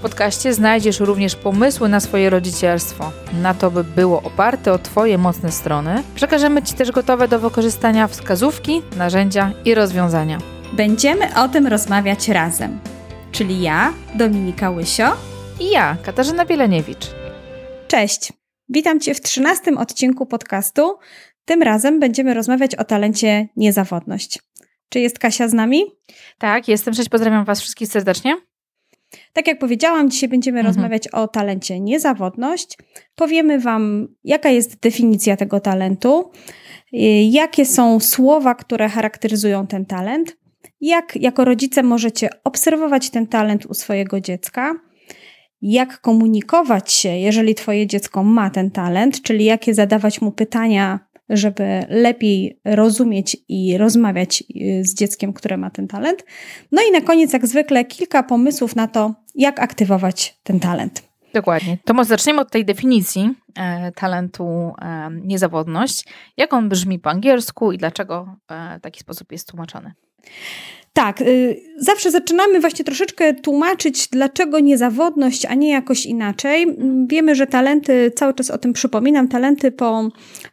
W podcaście znajdziesz również pomysły na swoje rodzicielstwo, na to, by było oparte o Twoje mocne strony. Przekażemy Ci też gotowe do wykorzystania wskazówki, narzędzia i rozwiązania. Będziemy o tym rozmawiać razem, czyli ja, Dominika Łysio i ja, Katarzyna Bieleniewicz. Cześć, witam Cię w trzynastym odcinku podcastu. Tym razem będziemy rozmawiać o talencie niezawodność. Czy jest Kasia z nami? Tak, jestem. Cześć, pozdrawiam Was wszystkich serdecznie. Tak jak powiedziałam, dzisiaj będziemy mhm. rozmawiać o talencie niezawodność. Powiemy Wam, jaka jest definicja tego talentu, y, jakie są słowa, które charakteryzują ten talent, jak jako rodzice możecie obserwować ten talent u swojego dziecka, jak komunikować się, jeżeli Twoje dziecko ma ten talent, czyli jakie zadawać mu pytania żeby lepiej rozumieć i rozmawiać y, z dzieckiem, które ma ten talent. No i na koniec, jak zwykle, kilka pomysłów na to, jak aktywować ten talent. Dokładnie. To może zaczniemy od tej definicji e, talentu e, niezawodność. Jak on brzmi po angielsku i dlaczego e, w taki sposób jest tłumaczony? Tak, y, zawsze zaczynamy właśnie troszeczkę tłumaczyć, dlaczego niezawodność, a nie jakoś inaczej. Wiemy, że talenty, cały czas o tym przypominam, talenty, po,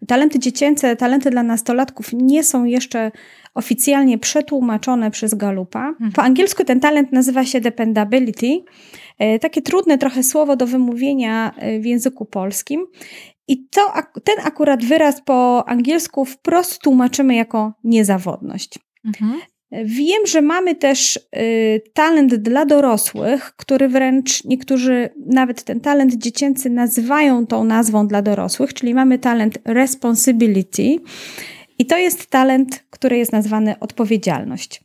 talenty dziecięce, talenty dla nastolatków nie są jeszcze oficjalnie przetłumaczone przez Galupa. Mhm. Po angielsku ten talent nazywa się dependability. E, takie trudne trochę słowo do wymówienia e, w języku polskim. I to, ten akurat wyraz po angielsku wprost tłumaczymy jako niezawodność. Mhm. Wiem, że mamy też y, talent dla dorosłych, który wręcz niektórzy nawet ten talent dziecięcy nazywają tą nazwą dla dorosłych, czyli mamy talent responsibility i to jest talent, który jest nazwany odpowiedzialność.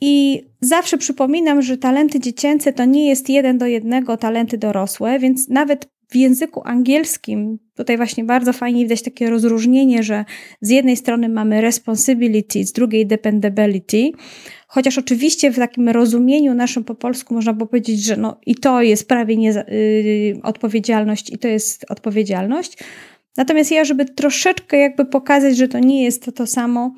I zawsze przypominam, że talenty dziecięce to nie jest jeden do jednego talenty dorosłe, więc nawet w języku angielskim tutaj właśnie bardzo fajnie widać takie rozróżnienie, że z jednej strony mamy responsibility, z drugiej dependability, chociaż oczywiście w takim rozumieniu naszym po polsku można by powiedzieć, że no i to jest prawie nie, yy, odpowiedzialność i to jest odpowiedzialność. Natomiast ja, żeby troszeczkę jakby pokazać, że to nie jest to, to samo,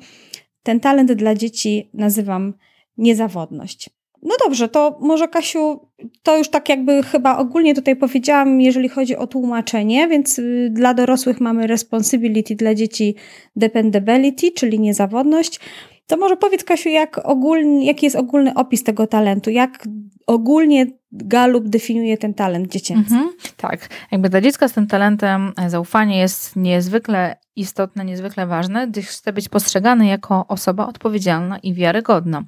ten talent dla dzieci nazywam niezawodność. No dobrze, to może Kasiu, to już tak jakby chyba ogólnie tutaj powiedziałam, jeżeli chodzi o tłumaczenie, więc y, dla dorosłych mamy responsibility, dla dzieci dependability, czyli niezawodność. To może powiedz Kasiu, jak ogólnie, jaki jest ogólny opis tego talentu, jak ogólnie Galup definiuje ten talent dziecięcy. Mhm, tak, jakby dla dziecka z tym talentem e, zaufanie jest niezwykle istotne, niezwykle ważne, gdyż chce być postrzegany jako osoba odpowiedzialna i wiarygodna.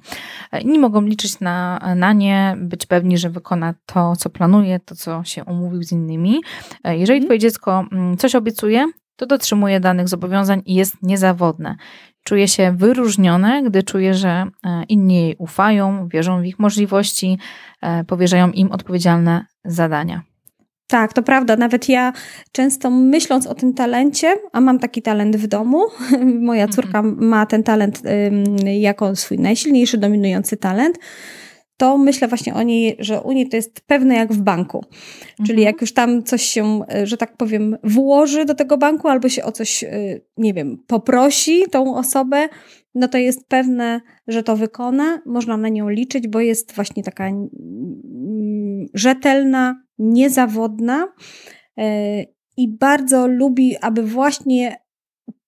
E, inni mogą liczyć na, na nie, być pewni, że wykona to, co planuje, to, co się umówił z innymi. E, jeżeli mhm. twoje dziecko mm, coś obiecuje, to dotrzymuje danych zobowiązań i jest niezawodne. Czuje się wyróżnione, gdy czuje, że e, inni jej ufają, wierzą w ich możliwości, e, powierzają im odpowiedzialne zadania. Tak, to prawda. Nawet ja często myśląc o tym talencie, a mam taki talent w domu, moja córka mhm. ma ten talent jako swój najsilniejszy, dominujący talent, to myślę właśnie o niej, że u niej to jest pewne jak w banku. Mhm. Czyli jak już tam coś się, e, że tak powiem, włoży do tego banku albo się o coś, e, nie wiem, poprosi tą osobę, no to jest pewne, że to wykona, można na nią liczyć, bo jest właśnie taka rzetelna, niezawodna e, i bardzo lubi, aby właśnie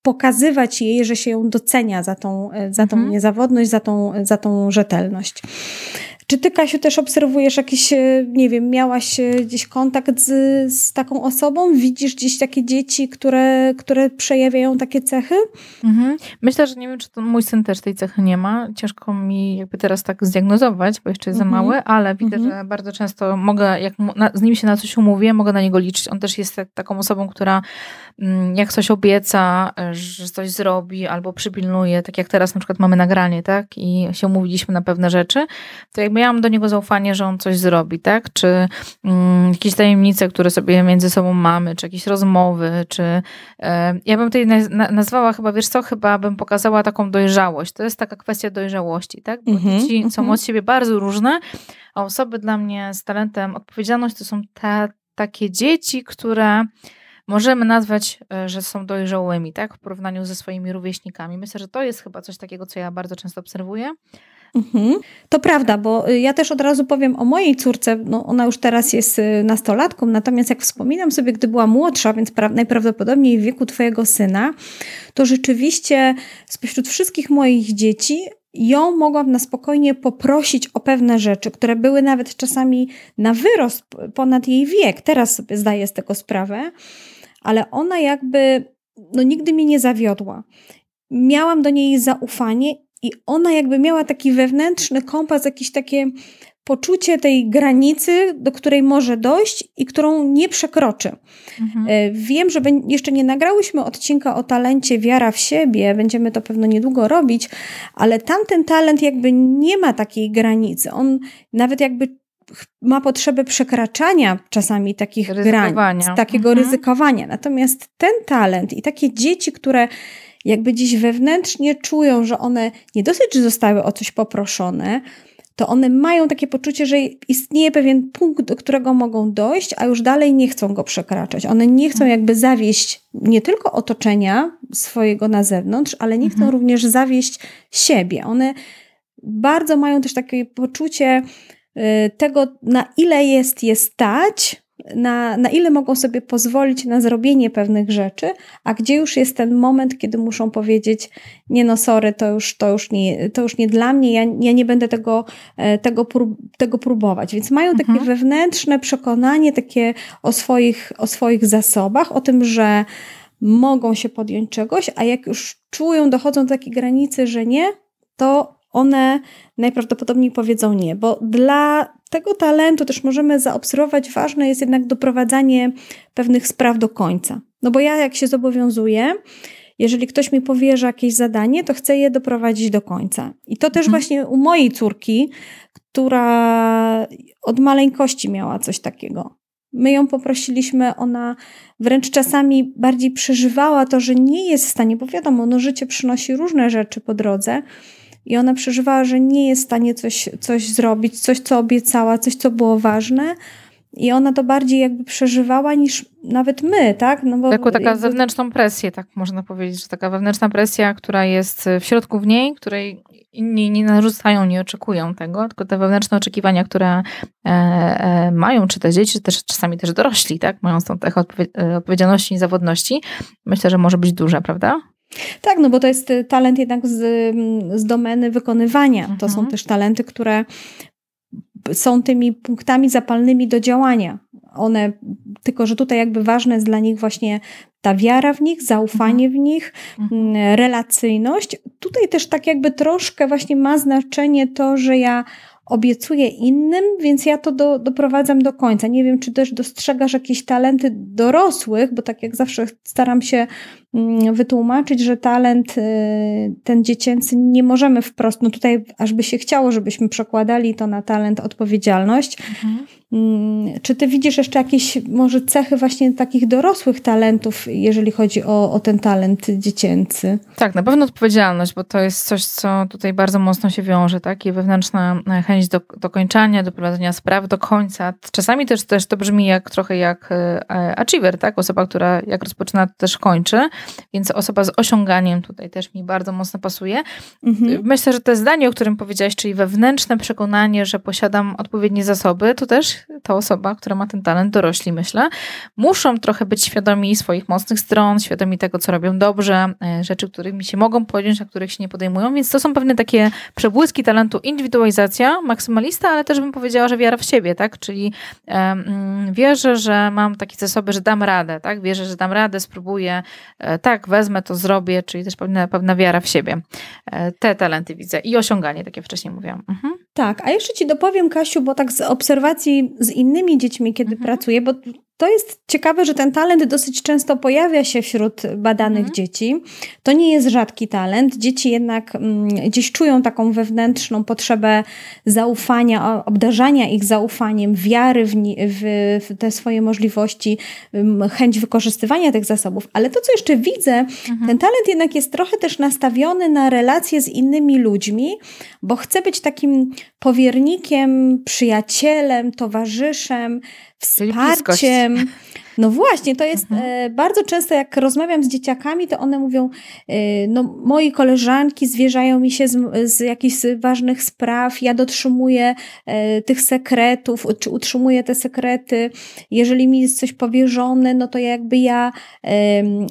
pokazywać jej, że się ją docenia za tą, za tą mhm. niezawodność, za tą, za tą rzetelność. Czy ty, Kasiu, też obserwujesz jakiś, e, nie wiem, miałaś e, gdzieś kontakt z, z taką osobą? Widzisz gdzieś takie dzieci, które, które przejawiają takie cechy? Mhm. Myślę, że nie wiem, czy to mój syn też tej cechy nie ma. Ciężko mi jakby teraz tak zdiagnozować, bo jeszcze jest mhm. za mały, ale widzę, mhm. że bardzo często mogę, jak na, z nim się na coś umówię, mogę na niego liczyć. On też jest taką osobą, która mm, jak coś obieca, że coś zrobi albo przypilnuje, tak jak teraz na przykład mamy nagranie, tak? I się umówiliśmy na pewne rzeczy, to jakby miałam do niego zaufanie, że on coś zrobi, tak? Czy mm, jakieś tajemnice, które sobie między sobą mamy, czy jakieś rozmowy, czy e, ja bym tutaj nazwała chyba, wiesz co, chyba bym pokazała taką dojrzałość. To jest taka kwestia dojrzałości, tak? Bo mm -hmm, dzieci są mhm. od siebie bardzo różne, a osoby dla mnie z talentem odpowiedzialność to są te takie dzieci, które możemy nazwać, e, że są dojrzałymi, tak? W porównaniu ze swoimi rówieśnikami. Myślę, że to jest chyba coś takiego, co ja bardzo często obserwuję. Mhm. To prawda, bo y, ja też od razu powiem o mojej córce. No, ona już teraz jest y, nastolatką, natomiast jak wspominam sobie, gdy była młodsza, więc najprawdopodobniej w wieku Twojego syna, to rzeczywiście spośród wszystkich moich dzieci ją mogłam na spokojnie poprosić o pewne rzeczy, które były nawet czasami na wyrost ponad jej wiek. Teraz sobie zdaję z tego sprawę, ale ona jakby no, nigdy mnie nie zawiodła. Miałam do niej zaufanie i ona jakby miała taki wewnętrzny kompas, jakieś takie poczucie tej granicy, do której może dojść i którą nie przekroczy. Mhm. E, wiem, że jeszcze nie nagrałyśmy odcinka o talencie wiara w siebie, będziemy to pewno niedługo robić, ale tamten talent jakby nie ma takiej granicy. On nawet jakby ma potrzebę przekraczania czasami takich granic, takiego mhm. ryzykowania. Natomiast ten talent i takie dzieci, które jakby gdzieś wewnętrznie czują, że one nie dosyć, że zostały o coś poproszone, to one mają takie poczucie, że istnieje pewien punkt, do którego mogą dojść, a już dalej nie chcą go przekraczać. One nie chcą jakby zawieść nie tylko otoczenia swojego na zewnątrz, ale nie chcą mhm. również zawieść siebie. One bardzo mają też takie poczucie y, tego, na ile jest je stać, na, na ile mogą sobie pozwolić na zrobienie pewnych rzeczy, a gdzie już jest ten moment, kiedy muszą powiedzieć, nie no sorry, to już, to już, nie, to już nie dla mnie, ja, ja nie będę tego, e, tego, prób, tego próbować. Więc mają takie mhm. wewnętrzne przekonanie takie o swoich, o swoich zasobach, o tym, że mogą się podjąć czegoś, a jak już czują, dochodzą do takiej granicy, że nie, to one najprawdopodobniej powiedzą nie, bo dla tego talentu też możemy zaobserwować, ważne jest jednak doprowadzanie pewnych spraw do końca. No bo ja jak się zobowiązuję, jeżeli ktoś mi powierza jakieś zadanie, to chcę je doprowadzić do końca. I to też mhm. właśnie u mojej córki, która od maleńkości miała coś takiego. My ją poprosiliśmy, ona wręcz czasami bardziej przeżywała to, że nie jest w stanie, bo wiadomo, no życie przynosi różne rzeczy po drodze, i ona przeżywała, że nie jest w stanie coś, coś zrobić, coś, co obiecała, coś, co było ważne. I ona to bardziej jakby przeżywała niż nawet my, tak? No bo Taką taka jakby... zewnętrzną presję, tak można powiedzieć, że taka wewnętrzna presja, która jest w środku w niej, której inni nie narzucają, nie oczekują tego, tylko te wewnętrzne oczekiwania, które e, e, mają, czy te dzieci, czy też czasami też dorośli, tak? Mają tą tę e, odpowiedzialności i zawodności, myślę, że może być duże, prawda? Tak, no bo to jest y, talent jednak z, mm, z domeny wykonywania. Mhm. To są mhm. też talenty, które są tymi punktami zapalnymi do działania. One, tylko że tutaj jakby ważne jest dla nich właśnie ta wiara w nich, zaufanie mhm. w nich, mhm. Mm, relacyjność. Tutaj też tak jakby troszkę właśnie ma znaczenie to, że ja obiecuję innym, więc ja to do, doprowadzam do końca. Nie wiem, czy też dostrzegasz jakieś talenty dorosłych, bo tak jak zawsze staram się mm, wytłumaczyć, że talent y, ten dziecięcy nie możemy wprost, no tutaj aż by się chciało, żebyśmy przekładali to na talent odpowiedzialność. Mhm. Mm, czy ty widzisz jeszcze jakieś może cechy właśnie takich dorosłych talentów, jeżeli chodzi o, o ten talent dziecięcy? Tak, na pewno odpowiedzialność, bo to jest coś, co tutaj bardzo mocno się wiąże, tak? I wewnętrzna e, chęć do dokończania, do prowadzenia spraw do końca. Czasami też, też to brzmi jak trochę jak e, achiever, tak? Osoba, która jak rozpoczyna, to też kończy, więc osoba z osiąganiem tutaj też mi bardzo mocno pasuje. Mhm. Myślę, że to zdanie, o którym powiedziałaś, czyli wewnętrzne przekonanie, że posiadam odpowiednie zasoby, to też ta osoba, która ma ten talent, dorośli myślę, muszą trochę być świadomi swoich mocnych stron, świadomi tego, co robią dobrze, e, rzeczy, którymi się mogą podjąć, a których się nie podejmują, więc to są pewne takie przebłyski talentu, indywidualizacja, maksymalista, ale też bym powiedziała, że wiara w siebie, tak, czyli um, wierzę, że mam takie zasoby, że dam radę, tak, wierzę, że dam radę, spróbuję, e, tak, wezmę to, zrobię, czyli też pewna, pewna wiara w siebie. E, te talenty widzę i osiąganie, tak jak wcześniej mówiłam. Mhm. Tak, a jeszcze ci dopowiem, Kasiu, bo tak z obserwacji z innymi dziećmi, kiedy mhm. pracuję, bo to jest ciekawe, że ten talent dosyć często pojawia się wśród badanych mhm. dzieci. To nie jest rzadki talent. Dzieci jednak mm, gdzieś czują taką wewnętrzną potrzebę zaufania, obdarzania ich zaufaniem, wiary w, w, w te swoje możliwości, chęć wykorzystywania tych zasobów. Ale to, co jeszcze widzę, mhm. ten talent jednak jest trochę też nastawiony na relacje z innymi ludźmi, bo chce być takim powiernikiem, przyjacielem, towarzyszem, wsparciem. No właśnie, to jest mhm. E, bardzo często, jak rozmawiam z dzieciakami, to one mówią, e, no moi koleżanki zwierzają mi się z, z jakichś ważnych spraw, ja dotrzymuję e, tych sekretów, czy utrzymuję te sekrety. Jeżeli mi jest coś powierzone, no to jakby ja,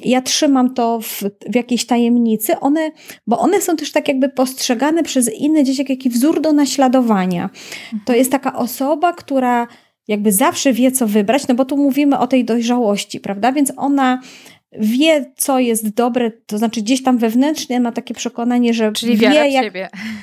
ja trzymam to w, w jakiejś tajemnicy. One, bo one są też tak jakby postrzegane przez inne dzieci jak jakiś wzór do naśladowania. To mhm. jest taka osoba, która jakby zawsze wie, co wybrać, no bo tu mówimy o tej dojrzałości, prawda? Więc ona wie, co jest dobre, to znaczy gdzieś tam wewnętrznie ma takie przekonanie, że Czyli wie, jak,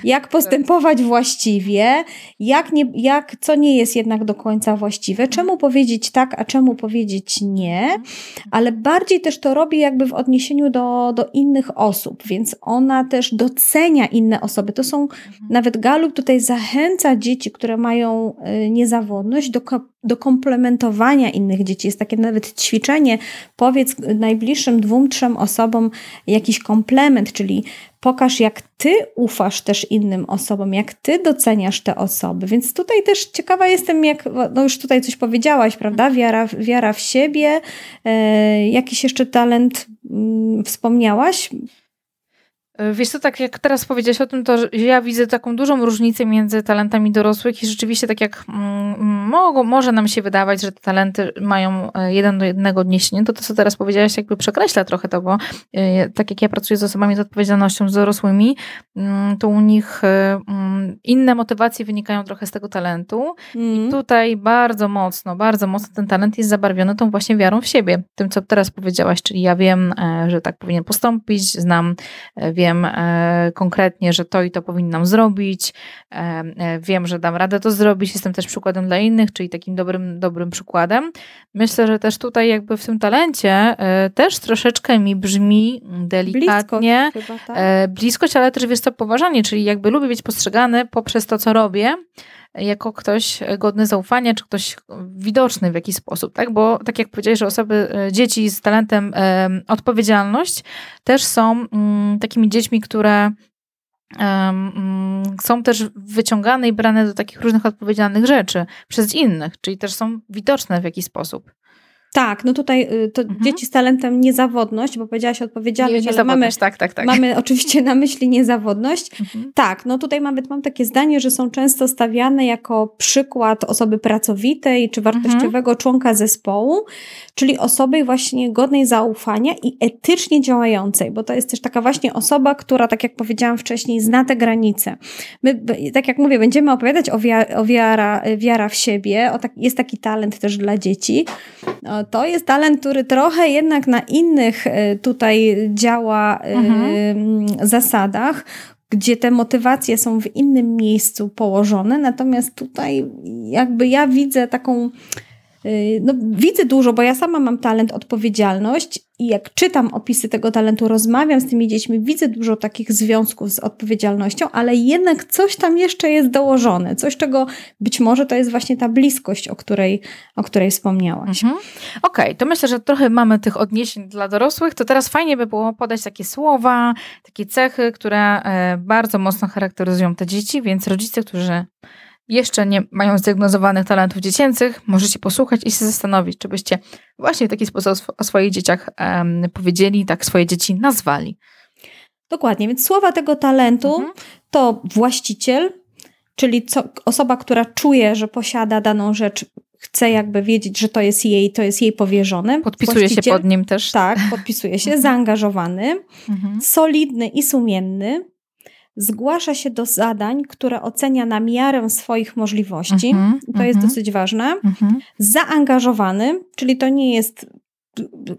jak postępować właściwie, jak, nie, jak co nie jest jednak do końca właściwe, czemu powiedzieć tak, a czemu powiedzieć nie, mhm. ale bardziej też to robi jakby w odniesieniu do, do innych osób, więc ona też docenia inne osoby. To są, mhm. nawet Galup tutaj zachęca dzieci, które mają y, niezawodność do do komplementowania innych dzieci. Jest takie nawet ćwiczenie, powiedz najbliższym dwóm, trzem osobom jakiś komplement, czyli pokaż, jak ty ufasz też innym osobom, jak ty doceniasz te osoby. Więc tutaj też ciekawa jestem, jak, no już tutaj coś powiedziałaś, prawda? Wiara, wiara w siebie, e, jakiś jeszcze talent mm, wspomniałaś? E, wiesz co, tak jak teraz powiedziałeś o tym, to ja widzę taką dużą różnicę między talentami dorosłych i rzeczywiście tak jak mm, mogą, może nam się wydawać, że te talenty mają e, jeden do jednego odniesienie, to to, co teraz powiedziałaś, jakby przekreśla trochę to, bo e, tak jak ja pracuję z osobami z odpowiedzialnością, z dorosłymi, mm, to u nich mm, inne motywacje wynikają trochę z tego talentu mm. i tutaj bardzo mocno, bardzo mocno ten talent jest zabarwiony tą właśnie wiarą w siebie, tym, co teraz powiedziałaś, czyli ja wiem, że tak powinien postąpić, znam, wiem, wiem e, konkretnie, że to i to powinnam zrobić, e, e, wiem, że dam radę to zrobić, jestem też przykładem dla innych, czyli takim dobrym, dobrym przykładem. Myślę, że też tutaj jakby w tym talencie też troszeczkę mi brzmi delikatnie bliskość, tak? bliskość ale też wiesz co, poważanie, czyli jakby lubię być postrzegany poprzez to, co robię, jako ktoś godny zaufania, czy ktoś widoczny w jakiś sposób, tak? Bo tak jak powiedziałeś, że osoby, e, dzieci z talentem e, odpowiedzialność też są mm, takimi dziećmi, które mm, są też wyciągane i brane do takich różnych odpowiedzialnych rzeczy przez innych, czyli też są widoczne w jakiś sposób. Tak, no tutaj y, to mhm. dzieci z talentem niezawodność, bo powiedziałaś odpowiedzialność, nie, ale mamy, tak, tak, tak. mamy oczywiście na myśli niezawodność. Mhm. Tak, no tutaj mamy, mam takie zdanie, że są często stawiane jako przykład osoby pracowitej czy wartościowego mhm. członka zespołu, czyli osoby właśnie godnej zaufania i etycznie działającej, bo to jest też taka właśnie osoba, która, tak jak powiedziałam wcześniej, zna te granice. My, tak jak mówię, będziemy opowiadać o, wiara, o wiara, wiara w siebie, o tak, jest taki talent też dla dzieci, to jest talent, który trochę jednak na innych e, tutaj działa e, mhm. zasadach, gdzie te motywacje są w innym miejscu położone, natomiast tutaj jakby ja widzę taką no, widzę dużo, bo ja sama mam talent, odpowiedzialność i jak czytam opisy tego talentu, rozmawiam z tymi dziećmi, widzę dużo takich związków z odpowiedzialnością, ale jednak coś tam jeszcze jest dołożone, coś czego być może to jest właśnie ta bliskość, o której, o której wspomniałaś. Mhm. Okej, okay, to myślę, że trochę mamy tych odniesień dla dorosłych, to teraz fajnie by było podać takie słowa, takie cechy, które e, bardzo mocno charakteryzują te dzieci, więc rodzice, którzy jeszcze nie mają zdiagnozowanych talentów dziecięcych, możecie posłuchać i się zastanowić, czy byście właśnie w taki sposób o swoich dzieciach um, powiedzieli, tak swoje dzieci nazwali. Dokładnie, więc słowa tego talentu mhm. to właściciel, czyli co, osoba, która czuje, że posiada daną rzecz, chce jakby wiedzieć, że to jest jej, to jest jej powierzone. Podpisuje właściciel, się pod nim też. Tak, podpisuje się, mhm. zaangażowany, mhm. solidny i sumienny, zgłasza się do zadań, które ocenia na miarę swoich możliwości. -hmm, to jest mm -hmm. dosyć ważne. -hmm. Zaangażowany, czyli to nie jest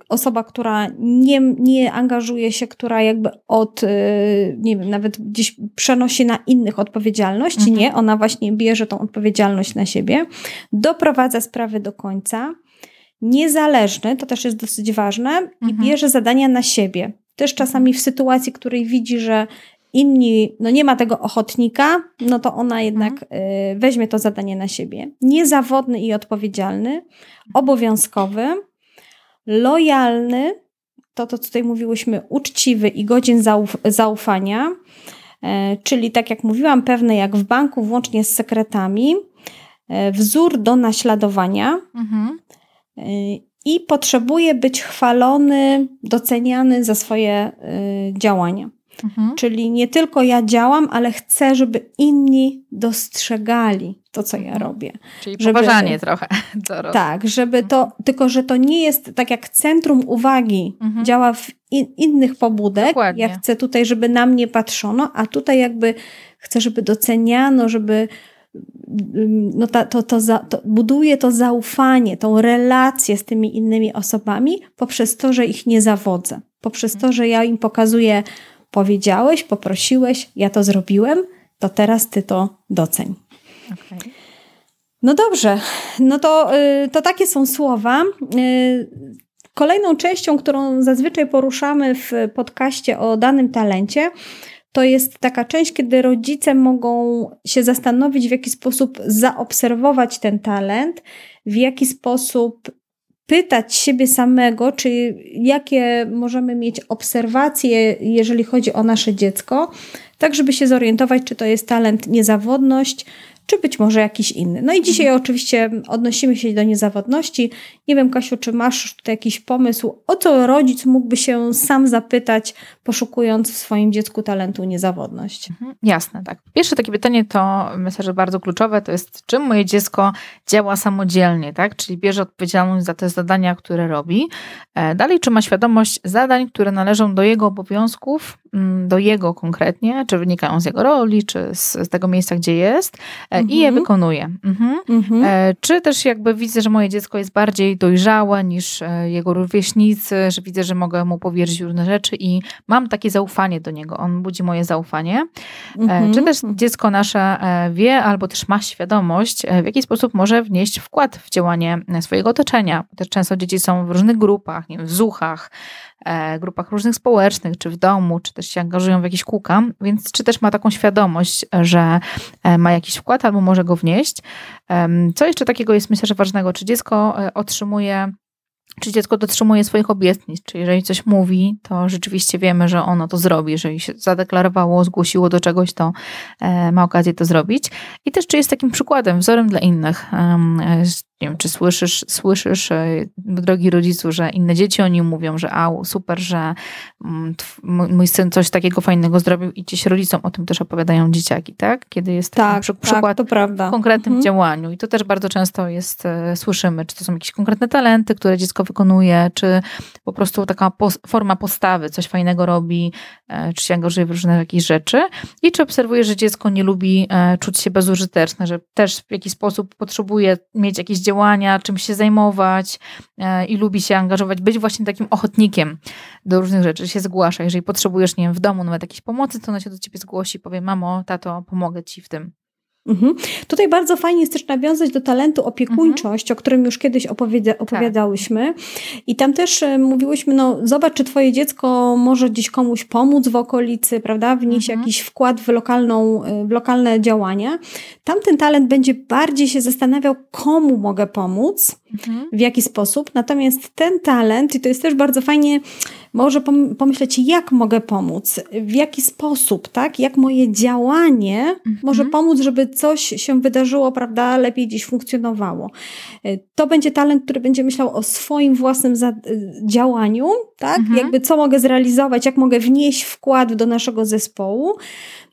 osoba, która nie, nie angażuje się, która jakby od, y, nie wiem, nawet gdzieś przenosi na innych odpowiedzialność. Mhm. Nie, ona właśnie bierze tą odpowiedzialność na siebie, doprowadza sprawy do końca, niezależny, to też jest dosyć ważne, Mhm. i bierze zadania na siebie. Też czasami w sytuacji, której widzi, że inni, no nie ma tego ochotnika, no to ona jednak y, weźmie to zadanie na siebie. Niezawodny i odpowiedzialny, obowiązkowy, lojalny, to to, tutaj mówiłyśmy, uczciwy i godzien zauf zaufania, e, czyli tak jak mówiłam, pewne jak w banku, włącznie z sekretami, e, wzór do naśladowania Mhm. e, i potrzebuje być chwalony, doceniany za swoje działania. Mhm. Czyli nie tylko ja działam, ale chcę, żeby inni dostrzegali to, co ja robię. Czyli żeby- poważanie trochę. Robię. Tak, żeby to, tylko że to nie jest tak jak centrum uwagi Mhm. działa w in, innych pobudek. Dokładnie. Ja chcę tutaj, żeby na mnie patrzono, a tutaj jakby chcę, żeby doceniano, żeby ym, no ta, to, to, za, to buduje to zaufanie, tą relację z tymi innymi osobami poprzez to, że ich nie zawodzę. Poprzez to, że ja im pokazuję, powiedziałeś, poprosiłeś, ja to zrobiłem, to teraz ty to doceń. Okej. No dobrze, no to, y, to takie są słowa. Y, Kolejną częścią, którą zazwyczaj poruszamy w podcaście o danym talencie, to jest taka część, kiedy rodzice mogą się zastanowić, w jaki sposób zaobserwować ten talent, w jaki sposób pytać siebie samego, czy jakie możemy mieć obserwacje, jeżeli chodzi o nasze dziecko, tak żeby się zorientować, czy to jest talent niezawodność, czy być może jakiś inny. No i dzisiaj oczywiście odnosimy się do niezawodności. Nie wiem, Kasiu, czy masz tutaj jakiś pomysł, o co rodzic mógłby się sam zapytać, poszukując w swoim dziecku talentu niezawodność? Mhm, Jasne, tak. Pierwsze takie pytanie to myślę, że bardzo kluczowe, to jest czym moje dziecko działa samodzielnie, tak? Czyli bierze odpowiedzialność za te zadania, które robi. E, Dalej, czy ma świadomość zadań, które należą do jego obowiązków, mm, do jego konkretnie, czy wynikają z jego roli, czy z, z tego miejsca, gdzie jest e, i je Mhm. wykonuje. Mhm. Mhm. E, Czy też jakby widzę, że moje dziecko jest bardziej dojrzałe niż jego rówieśnicy, że widzę, że mogę mu powierzyć różne rzeczy i mam takie zaufanie do niego. On budzi moje zaufanie. E, Mhm. Czy też dziecko nasze e, wie albo też ma świadomość, e, w jaki sposób może wnieść wkład w działanie swojego otoczenia. Też często dzieci są w różnych grupach, nie wiem, w zuchach, grupach różnych społecznych, czy w domu, czy też się angażują w jakieś kółka, więc czy też ma taką świadomość, że ma jakiś wkład albo może go wnieść. Co jeszcze takiego jest myślę, że ważnego? Czy dziecko otrzymuje czy dziecko dotrzymuje swoich obietnic, czy jeżeli coś mówi, to rzeczywiście wiemy, że ono to zrobi, jeżeli się zadeklarowało, zgłosiło do czegoś, to e, ma okazję to zrobić. I też czy jest takim przykładem, wzorem dla innych. Nie wiem, czy słyszysz, słyszysz e, drogi rodzicu, że inne dzieci o nim mówią, że au, super, że mm, mój syn coś takiego fajnego zrobił i gdzieś rodzicom o tym też opowiadają dzieciaki, tak? Kiedy jest tak, przy, tak, przykład to prawda. w konkretnym Mhm. działaniu. I to też bardzo często jest, e, słyszymy, czy to są jakieś konkretne talenty, które dziecko wykonuje, czy po prostu taka pos forma postawy, coś fajnego robi, e, czy się angażuje w różne jakieś rzeczy. I czy obserwuje, że dziecko nie lubi czuć się bezużyteczne, że też w jakiś sposób potrzebuje mieć jakieś działania, czymś się zajmować e, i lubi się angażować, być właśnie takim ochotnikiem do różnych rzeczy, się zgłasza. Jeżeli potrzebujesz, nie wiem, w domu nawet jakiejś pomocy, to ona się do ciebie zgłosi powie, mamo, tato, pomogę ci w tym. Mhm. Tutaj bardzo fajnie jest też nawiązać do talentu opiekuńczość, o którym już kiedyś opowiedzia- opowiadałyśmy. I tam też e, mówiłyśmy, no zobacz, czy twoje dziecko może gdzieś komuś pomóc w okolicy, prawda, wnieść Mhm. jakiś wkład w, lokalną, e, w lokalne działania. Tamten talent będzie bardziej się zastanawiał, komu mogę pomóc, w jaki sposób. Natomiast ten talent, i to jest też bardzo fajnie, może pom- pomyśleć, jak mogę pomóc, w jaki sposób, tak? Jak moje działanie może pomóc, żeby coś się wydarzyło, prawda, lepiej dziś funkcjonowało. Y, To będzie talent, który będzie myślał o swoim własnym y, działaniu, tak? Mhm. Jakby co mogę zrealizować, jak mogę wnieść wkład do naszego zespołu.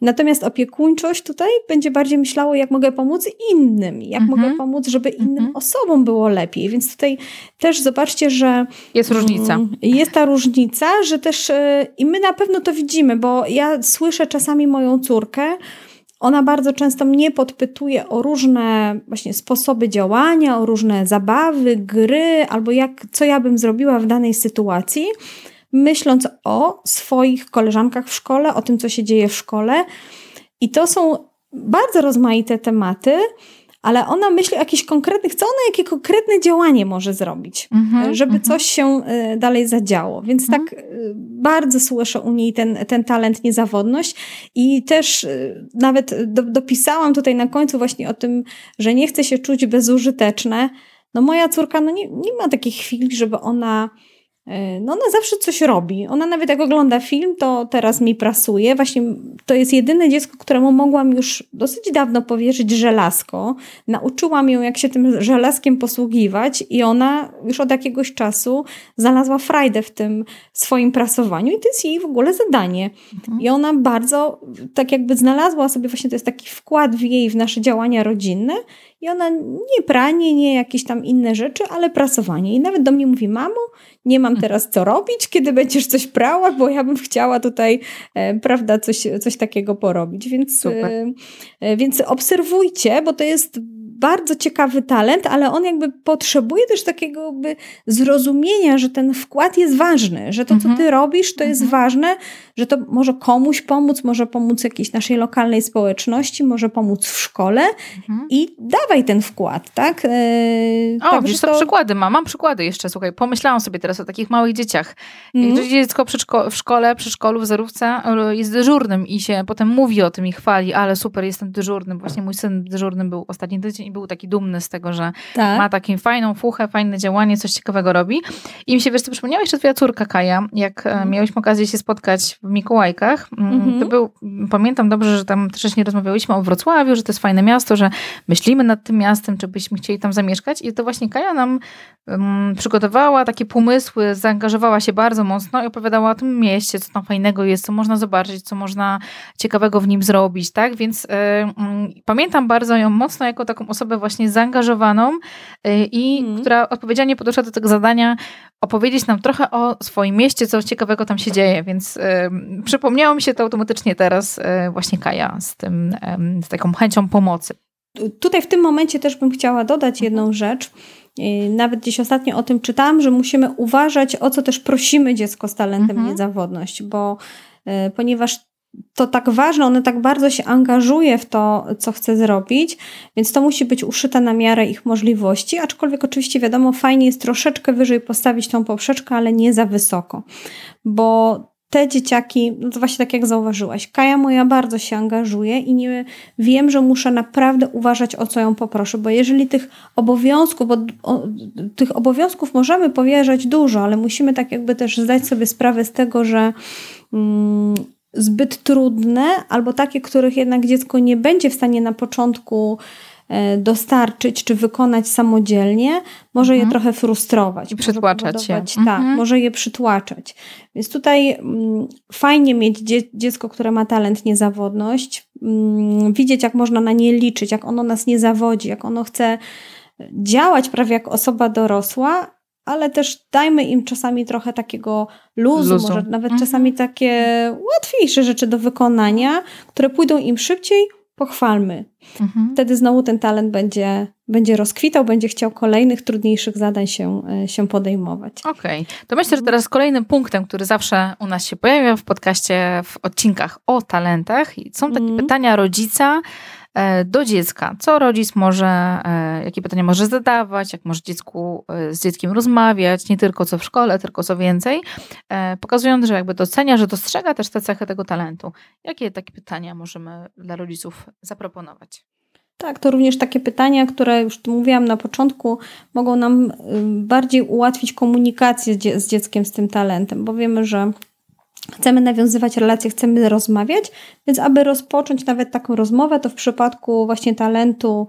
Natomiast opiekuńczość tutaj będzie bardziej myślało, jak mogę pomóc innym, jak Mhm. mogę pomóc, żeby innym Mhm. osobom było lepiej. Więc tutaj też zobaczcie, że Jest różnica. Mm, Jest ta różnica, że też e, i my na pewno to widzimy, bo ja słyszę czasami moją córkę, ona bardzo często mnie podpytuje o różne właśnie sposoby działania, o różne zabawy, gry, albo jak, co ja bym zrobiła w danej sytuacji, myśląc o swoich koleżankach w szkole, o tym, co się dzieje w szkole. I to są bardzo rozmaite tematy, ale ona myśli o jakichś konkretnych, co ona, jakie konkretne działanie może zrobić, mhm, żeby mhm. coś się y, dalej zadziało. Więc mhm. tak y, bardzo słyszę u niej ten, ten talent, niezawodność i też nawet do, dopisałam tutaj na końcu właśnie o tym, że nie chce się czuć bezużyteczne. No moja córka no nie, nie ma takich chwil, żeby ona E, no ona zawsze coś robi. Ona nawet jak ogląda film, to teraz mi prasuje. Właśnie to jest jedyne dziecko, któremu mogłam już dosyć dawno powierzyć żelazko. Nauczyłam ją, jak się tym żelazkiem posługiwać i ona już od jakiegoś czasu znalazła frajdę w tym swoim prasowaniu i to jest jej w ogóle zadanie. Mhm. I ona bardzo tak jakby znalazła sobie właśnie, to jest taki wkład w jej, w nasze działania rodzinne i ona nie pranie, nie jakieś tam inne rzeczy, ale prasowanie. I nawet do mnie mówi, mamo, nie mam teraz co robić, kiedy będziesz coś prała, bo ja bym chciała tutaj, e, prawda, coś, coś takiego porobić. Więc, e, e, więc obserwujcie, bo to jest bardzo ciekawy talent, ale on jakby potrzebuje też takiego jakby zrozumienia, że ten wkład jest ważny, że to, co mhm. ty robisz, to jest mhm. ważne, że to może komuś pomóc, może pomóc jakiejś naszej lokalnej społeczności, może pomóc w szkole mhm. i dawaj ten wkład, tak? Yy, o, wiesz, to... przykłady mam, mam przykłady jeszcze, słuchaj, pomyślałam sobie teraz o takich małych dzieciach. Jak mm. dziecko w szkole, przy szkole, w zerówce e, jest dyżurnym i się potem mówi o tym i chwali, ale super, jestem dyżurnym. Właśnie mój syn dyżurnym był ostatni tydzień i był taki dumny z tego, że tak. ma taką fajną fuchę, fajne działanie, coś ciekawego robi. I mi się, wiesz, to przypomniała jeszcze twoja córka Kaja, jak mm. miałyśmy okazję się spotkać w Mikołajkach. Mm -hmm. To był, pamiętam dobrze, że tam wcześniej rozmawiałyśmy o Wrocławiu, że to jest fajne miasto, że myślimy nad tym miastem, czy byśmy chcieli tam zamieszkać i to właśnie Kaja nam um, przygotowała takie pomysły, zaangażowała się bardzo mocno i opowiadała o tym mieście, co tam fajnego jest, co można zobaczyć, co można ciekawego w nim zrobić, tak? Więc y, y, pamiętam bardzo ją mocno jako taką osobę właśnie zaangażowaną y, i mm. która odpowiedzialnie podeszła do tego zadania opowiedzieć nam trochę o swoim mieście, co ciekawego tam się dzieje, więc przypomniało mi się to automatycznie teraz właśnie Kaja z tym, z taką chęcią pomocy. Tutaj w tym momencie też bym chciała dodać jedną mhm. rzecz. Nawet gdzieś ostatnio o tym czytałam, że musimy uważać, o co też prosimy dziecko z talentem mhm. niezawodność, bo e, ponieważ to tak ważne, one tak bardzo się angażuje w to, co chce zrobić, więc to musi być uszyte na miarę ich możliwości, aczkolwiek oczywiście wiadomo, fajnie jest troszeczkę wyżej postawić tą poprzeczkę, ale nie za wysoko, bo te dzieciaki, no to właśnie tak jak zauważyłaś, Kaja moja bardzo się angażuje i nie wiem, że muszę naprawdę uważać, o co ją poproszę, bo jeżeli tych obowiązków, bo o, tych obowiązków możemy powierzać dużo, ale musimy tak jakby też zdać sobie sprawę z tego, że mm, zbyt trudne albo takie, których jednak dziecko nie będzie w stanie na początku E, dostarczyć czy wykonać samodzielnie, może mhm. je trochę frustrować. I przytłaczać je. Tak, mhm. może je przytłaczać. Więc tutaj mm, fajnie mieć dzie dziecko, które ma talent, niezawodność, mm, widzieć jak można na nie liczyć, jak ono nas nie zawodzi, jak ono chce działać prawie jak osoba dorosła, ale też dajmy im czasami trochę takiego luzu, luzu. może nawet mhm. czasami takie łatwiejsze rzeczy do wykonania, które pójdą im szybciej, pochwalmy. Mhm. Wtedy znowu ten talent będzie, będzie rozkwitał, będzie chciał kolejnych, trudniejszych zadań się, e, się podejmować. Okej, okay. to myślę, że teraz kolejnym punktem, który zawsze u nas się pojawia w podcaście, w odcinkach o talentach, są takie mhm. pytania rodzica, do dziecka. Co rodzic może, e, jakie pytania może zadawać, jak może dziecku, e, z dzieckiem rozmawiać, nie tylko co w szkole, tylko co więcej, pokazując, że jakby docenia, że dostrzega też te cechy tego talentu. Jakie takie pytania możemy dla rodziców zaproponować? Tak, to również takie pytania, które już tu mówiłam na początku, mogą nam bardziej ułatwić komunikację z dzieckiem z tym talentem, bo wiemy, że chcemy nawiązywać relacje, chcemy rozmawiać, więc aby rozpocząć nawet taką rozmowę, to w przypadku właśnie talentu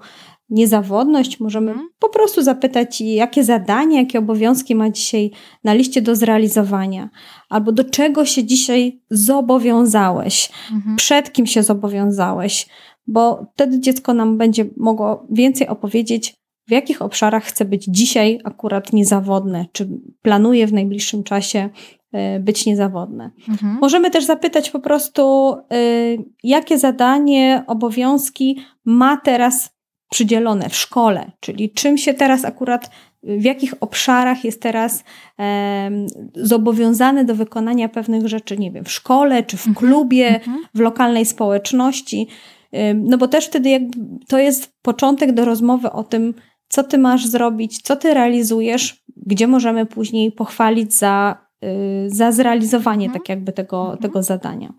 niezawodność możemy hmm. po prostu zapytać, jakie zadanie, jakie obowiązki ma dzisiaj na liście do zrealizowania, albo do czego się dzisiaj zobowiązałeś, hmm. przed kim się zobowiązałeś, bo wtedy dziecko nam będzie mogło więcej opowiedzieć, w jakich obszarach chce być dzisiaj akurat niezawodne, czy planuje w najbliższym czasie być niezawodne. Mhm. Możemy też zapytać po prostu, y, jakie zadanie, obowiązki ma teraz przydzielone w szkole, czyli czym się teraz akurat, w jakich obszarach jest teraz zobowiązany do wykonania pewnych rzeczy, nie wiem, w szkole, czy w mhm. klubie, mhm. w lokalnej społeczności. No bo też wtedy jakby to jest początek do rozmowy o tym, co ty masz zrobić, co ty realizujesz, gdzie możemy później pochwalić za, y, za zrealizowanie mhm. tak jakby tego, mhm. tego zadania.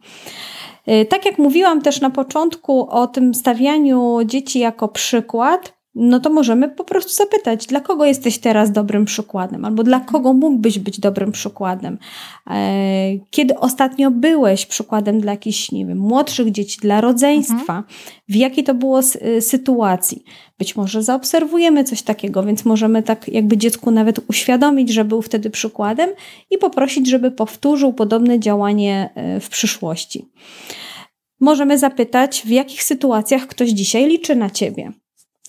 Y, tak jak mówiłam też na początku o tym stawianiu dzieci jako przykład, no to możemy po prostu zapytać, dla kogo jesteś teraz dobrym przykładem, albo dla kogo mógłbyś być dobrym przykładem. E, kiedy ostatnio byłeś przykładem dla jakichś, nie wiem, młodszych dzieci, dla rodzeństwa, mhm. w jakiej to było y, sytuacji. Być może zaobserwujemy coś takiego, więc możemy tak jakby dziecku nawet uświadomić, że był wtedy przykładem i poprosić, żeby powtórzył podobne działanie e, w przyszłości. Możemy zapytać, w jakich sytuacjach ktoś dzisiaj liczy na ciebie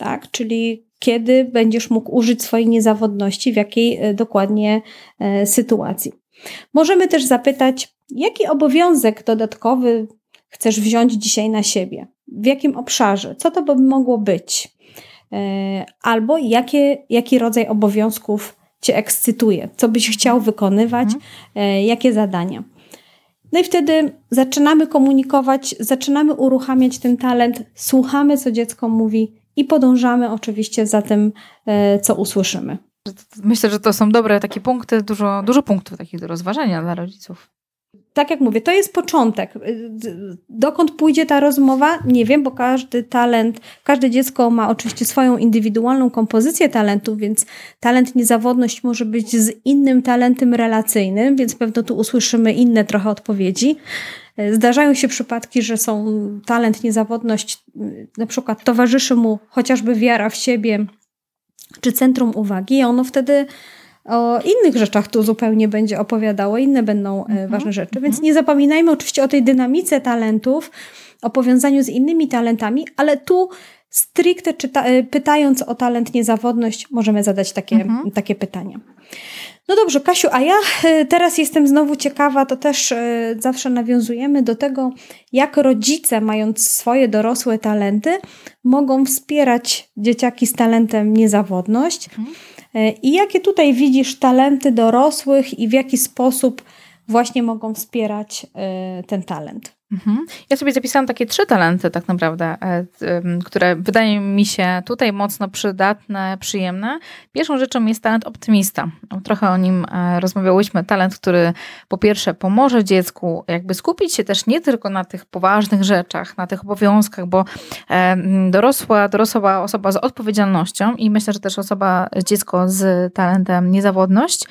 tak? Czyli kiedy będziesz mógł użyć swojej niezawodności, w jakiej e, dokładnie e, sytuacji. Możemy też zapytać, jaki obowiązek dodatkowy chcesz wziąć dzisiaj na siebie? W jakim obszarze? Co to by mogło być? E, albo jakie, jaki rodzaj obowiązków Cię ekscytuje? Co byś chciał wykonywać? Mhm. Jakie zadania? No i wtedy zaczynamy komunikować, zaczynamy uruchamiać ten talent, słuchamy, co dziecko mówi, i podążamy oczywiście za tym, e, co usłyszymy. Myślę, że to są dobre takie punkty, dużo, dużo punktów takich do rozważania dla rodziców. Tak jak mówię, to jest początek. Dokąd pójdzie ta rozmowa? Nie wiem, bo każdy talent, każde dziecko ma oczywiście swoją indywidualną kompozycję talentów, więc talent niezawodność może być z innym talentem relacyjnym, więc pewno tu usłyszymy inne trochę odpowiedzi. Zdarzają się przypadki, że są talent, niezawodność, na przykład towarzyszy mu chociażby wiara w siebie czy centrum uwagi, i ono wtedy o innych rzeczach tu zupełnie będzie opowiadało, inne będą mhm. ważne rzeczy. Mhm. Więc nie zapominajmy oczywiście o tej dynamice talentów, o powiązaniu z innymi talentami, ale tu stricte czyta, e, pytając o talent, niezawodność, możemy zadać takie, mhm. takie pytania. No dobrze, Kasiu, a ja e, teraz jestem znowu ciekawa, to też e, zawsze nawiązujemy do tego, jak rodzice, mając swoje dorosłe talenty, mogą wspierać dzieciaki z talentem niezawodność. Mhm. E, I jakie tutaj widzisz talenty dorosłych i w jaki sposób właśnie mogą wspierać ten talent? Mhm. Ja sobie zapisałam takie trzy talenty, tak naprawdę, e, które wydają mi się tutaj mocno przydatne, przyjemne. Pierwszą rzeczą jest talent optymista. Trochę o nim e, rozmawiałyśmy. Talent, który po pierwsze pomoże dziecku jakby skupić się też nie tylko na tych poważnych rzeczach, na tych obowiązkach, bo e, dorosła, dorosła osoba z odpowiedzialnością i myślę, że też osoba, dziecko z talentem niezawodność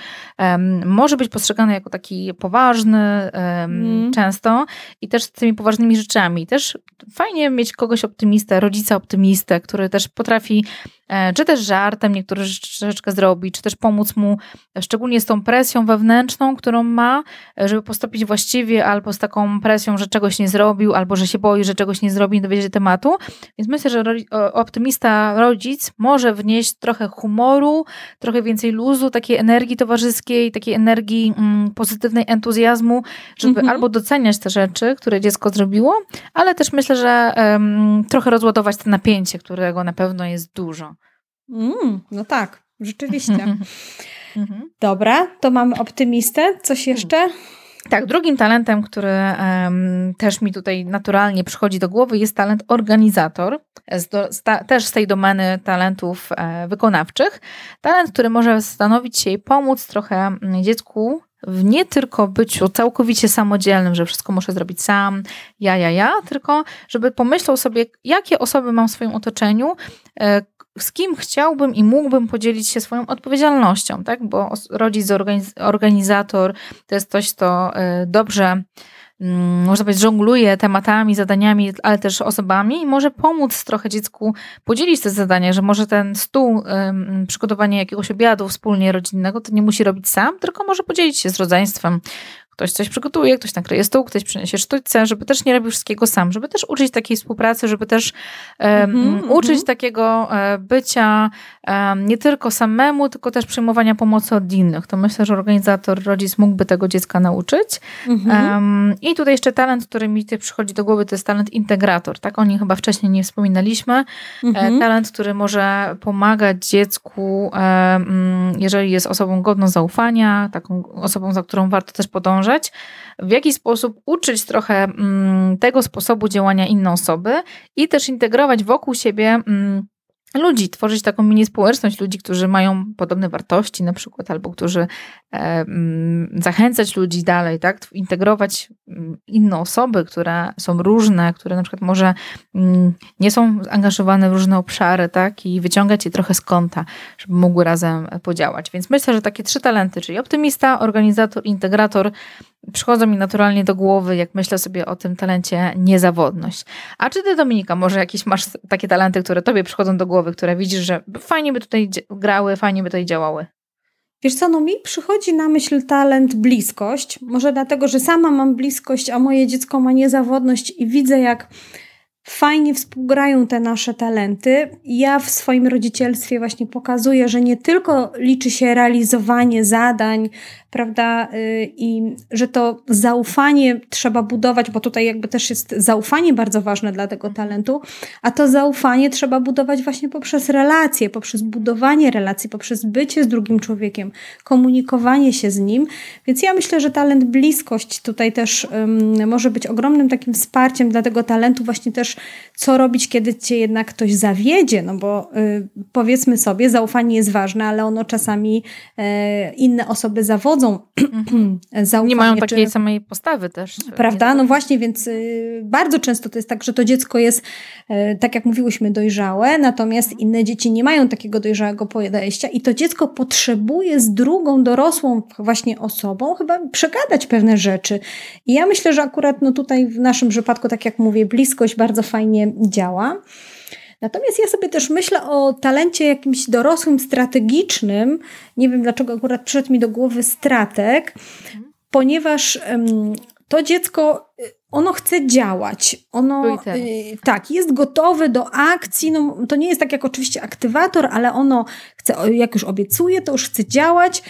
może być postrzegane jako taki poważny mm. często i też z tymi poważnymi rzeczami. Też fajnie mieć kogoś optymistę, rodzica optymistę, który też potrafi E, czy też żartem niektóre troszeczkę zrobić, czy też pomóc mu, szczególnie z tą presją wewnętrzną, którą ma, e, żeby postąpić właściwie, albo z taką presją, że czegoś nie zrobił, albo że się boi, że czegoś nie zrobi, nie dowiedzie się tematu. Więc myślę, że optymista rodzic może wnieść trochę humoru, trochę więcej luzu, takiej energii towarzyskiej, takiej energii mm, pozytywnej entuzjazmu, żeby mhm. albo doceniać te rzeczy, które dziecko zrobiło, ale też myślę, że um, trochę rozładować to napięcie, którego na pewno jest dużo. Mm, no tak, rzeczywiście. Mhm. Dobra, to mamy optymistę. Coś jeszcze? Tak, drugim talentem, który um, też mi tutaj naturalnie przychodzi do głowy, jest talent organizator, z do, z ta, też z tej domeny talentów e, wykonawczych. Talent, który może stanowić się i pomóc trochę mm, dziecku w nie tylko byciu całkowicie samodzielnym, że wszystko muszę zrobić sam, ja, ja, ja, tylko żeby pomyślał sobie, jakie osoby mam w swoim otoczeniu, e, z kim chciałbym i mógłbym podzielić się swoją odpowiedzialnością, tak? Bo rodzic, organizator to jest coś, co e, dobrze można powiedzieć, żongluje tematami, zadaniami, ale też osobami i może pomóc trochę dziecku podzielić te zadania, że może ten stół, przygotowanie jakiegoś obiadu wspólnie rodzinnego, to nie musi robić sam, tylko może podzielić się z rodzeństwem, Ktoś coś przygotuje, ktoś nakryje stół, ktoś przyniesie sztućce, żeby też nie robił wszystkiego sam, żeby też uczyć takiej współpracy, żeby też um, mm-hmm, uczyć mm-hmm. takiego e, bycia um, nie tylko samemu, tylko też przyjmowania pomocy od innych. To myślę, że organizator, rodzic mógłby tego dziecka nauczyć. Mm-hmm. Um, I tutaj jeszcze talent, który mi tutaj przychodzi do głowy, to jest talent integrator. Tak, o nim chyba wcześniej nie wspominaliśmy. E, mhm. talent, który może pomagać dziecku, jeżeli jest osobą godną zaufania, taką osobą, za którą warto też podążać, w jaki sposób uczyć trochę mm, tego sposobu działania innej osoby i też integrować wokół siebie mm, ludzi, tworzyć taką mini społeczność ludzi, którzy mają podobne wartości na przykład, albo którzy e, zachęcać ludzi dalej, tak, integrować mm, inne osoby, które są różne, które na przykład może mm, nie są zaangażowane w różne obszary, tak, i wyciągać je trochę z kąta, żeby mogły razem podziałać. Więc myślę, że takie trzy talenty, czyli optymista, organizator, integrator, przychodzą mi naturalnie do głowy, jak myślę sobie o tym talencie niezawodność. A czy ty, Dominika, może jakieś masz takie talenty, które tobie przychodzą do głowy, które widzisz, że fajnie by tutaj grały, fajnie by tutaj działały? Wiesz co, no mi przychodzi na myśl talent bliskość. Może dlatego, że sama mam bliskość, a moje dziecko ma niezawodność i widzę, jak fajnie współgrają te nasze talenty. Ja w swoim rodzicielstwie właśnie pokazuję, że nie tylko liczy się realizowanie zadań, prawda? Y, I że to zaufanie trzeba budować, bo tutaj jakby też jest zaufanie bardzo ważne dla tego talentu, a to zaufanie trzeba budować właśnie poprzez relacje, poprzez budowanie relacji, poprzez bycie z drugim człowiekiem, komunikowanie się z nim. Więc ja myślę, że talent bliskość tutaj też um, może być ogromnym takim wsparciem dla tego talentu, właśnie też co robić, kiedy cię jednak ktoś zawiedzie, no bo y, powiedzmy sobie, zaufanie jest ważne, ale ono czasami y, inne osoby zawodzą Mhm. zaufanie. Nie mają takiej czy... samej postawy też. Prawda? No właśnie, więc y, bardzo często to jest tak, że to dziecko jest, y, tak jak mówiłyśmy, dojrzałe, natomiast inne dzieci nie mają takiego dojrzałego podejścia i to dziecko potrzebuje z drugą dorosłą właśnie osobą chyba przegadać pewne rzeczy. I ja myślę, że akurat no tutaj w naszym przypadku, tak jak mówię, bliskość bardzo fajnie działa. Natomiast ja sobie też myślę o talencie jakimś dorosłym, strategicznym. Nie wiem dlaczego akurat przyszedł mi do głowy strateg, ponieważ to dziecko y, ono chce działać. Ono y, tak, jest gotowe do akcji. No, to nie jest tak jak oczywiście aktywator, ale ono chce, jak już obiecuje, to już chce działać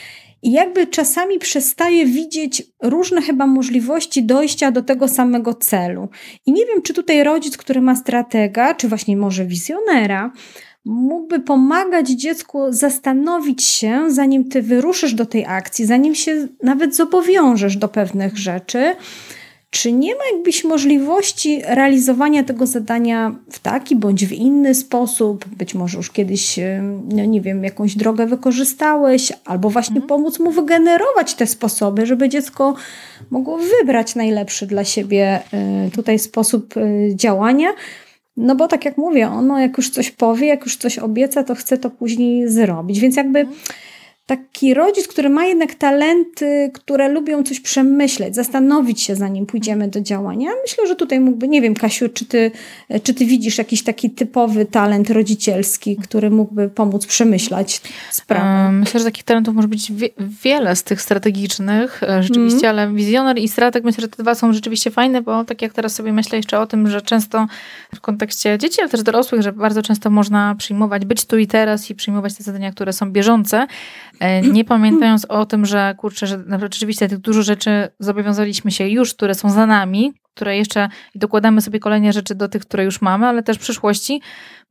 i jakby czasami przestaje widzieć różne chyba możliwości dojścia do tego samego celu. I nie wiem, czy tutaj rodzic, który ma stratega, czy właśnie może wizjonera, mógłby pomagać dziecku zastanowić się, zanim ty wyruszysz do tej akcji, zanim się nawet zobowiążesz do pewnych rzeczy czy nie ma jakbyś możliwości realizowania tego zadania w taki bądź w inny sposób? Być może już kiedyś, no nie wiem, jakąś drogę wykorzystałeś, albo właśnie mhm. pomóc mu wygenerować te sposoby, żeby dziecko mogło wybrać najlepszy dla siebie e, tutaj sposób e, działania. No bo tak jak mówię, ono jak już coś powie, jak już coś obieca, to chce to później zrobić. Więc jakby. Mhm taki rodzic, który ma jednak talenty, które lubią coś przemyśleć, zastanowić się, zanim pójdziemy do działania. Myślę, że tutaj mógłby, nie wiem, Kasiu, czy ty, czy ty widzisz jakiś taki typowy talent rodzicielski, który mógłby pomóc przemyśleć sprawę? Myślę, że takich talentów może być wie, wiele z tych strategicznych, e, rzeczywiście, mm. ale wizjoner i strateg, myślę, że te dwa są rzeczywiście fajne, bo tak jak teraz sobie myślę jeszcze o tym, że często w kontekście dzieci, ale też dorosłych, że bardzo często można przyjmować, być tu i teraz i przyjmować te zadania, które są bieżące, nie pamiętając o tym, że kurczę, że naprawdę rzeczywiście tych dużo rzeczy zobowiązaliśmy się już, które są za nami, które jeszcze i dokładamy sobie kolejne rzeczy do tych, które już mamy, ale też w przyszłości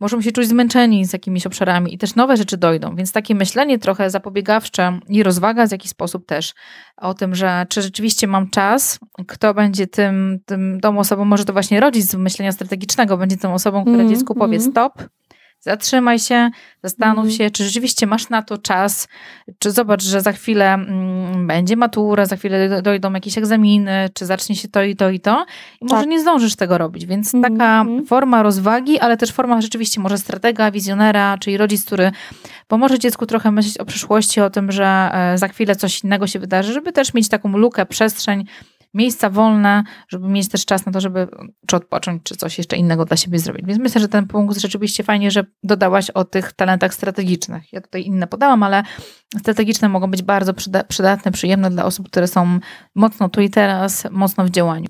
możemy się czuć zmęczeni z jakimiś obszarami i też nowe rzeczy dojdą. Więc takie myślenie trochę zapobiegawcze i rozwaga z jakiś sposób też o tym, że czy rzeczywiście mam czas, kto będzie tym, tym tą osobą, może to właśnie rodzic z myślenia strategicznego będzie tą osobą, która mm, dziecku powie mm. stop, Zatrzymaj się, zastanów mm. się, czy rzeczywiście masz na to czas, czy zobacz, że za chwilę mm, będzie matura, za chwilę dojdą jakieś egzaminy, czy zacznie się to i to i to i może tak. nie zdążysz tego robić. Więc mm. taka forma rozwagi, ale też forma rzeczywiście może stratega, wizjonera, czyli rodzic, który pomoże dziecku trochę myśleć o przyszłości, o tym, że e, za chwilę coś innego się wydarzy, żeby też mieć taką lukę, przestrzeń, miejsca wolne, żeby mieć też czas na to, żeby czy odpocząć, czy coś jeszcze innego dla siebie zrobić. Więc myślę, że ten punkt rzeczywiście fajnie, że dodałaś o tych talentach strategicznych. Ja tutaj inne podałam, ale strategiczne mogą być bardzo przydatne, przyjemne dla osób, które są mocno tu i teraz, mocno w działaniu.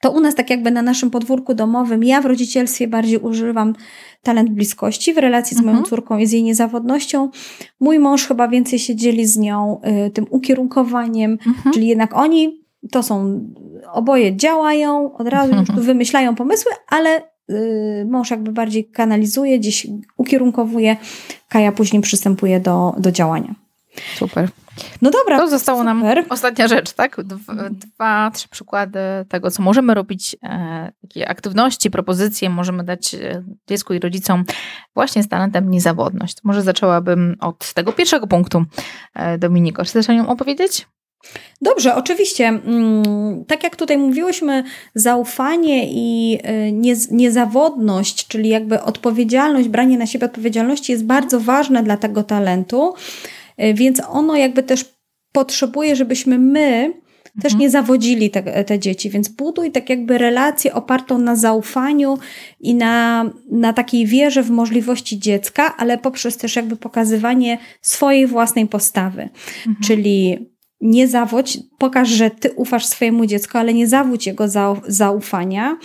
To u nas tak jakby na naszym podwórku domowym, ja w rodzicielstwie bardziej używam talent bliskości w relacji z moją mhm. córką i z jej niezawodnością. Mój mąż chyba więcej się dzieli z nią y, tym ukierunkowaniem, mhm. czyli jednak oni to są, oboje działają, od razu już tu wymyślają pomysły, ale y, mąż jakby bardziej kanalizuje, gdzieś ukierunkowuje, Kaja później przystępuje do, do działania. Super. No dobra. To zostało super. nam ostatnia rzecz, tak? Dwa, trzy przykłady tego, co możemy robić, e, jakie aktywności, propozycje możemy dać e, dziecku i rodzicom właśnie z talentem niezawodność. Może zaczęłabym od tego pierwszego punktu. E, Dominiko, chcesz o nią opowiedzieć? Dobrze, oczywiście. Mm, tak jak tutaj mówiłyśmy, zaufanie i niezawodność, czyli jakby odpowiedzialność, branie na siebie odpowiedzialności jest bardzo ważne dla tego talentu. E, więc ono jakby też potrzebuje, żebyśmy my też mhm. nie zawodzili te, te dzieci, więc buduj tak jakby relację opartą na zaufaniu i na, na takiej wierze w możliwości dziecka, ale poprzez też jakby pokazywanie swojej własnej postawy. Mhm. Czyli nie zawodź, pokaż, że ty ufasz swojemu dziecku, ale nie zawódź jego zaufania.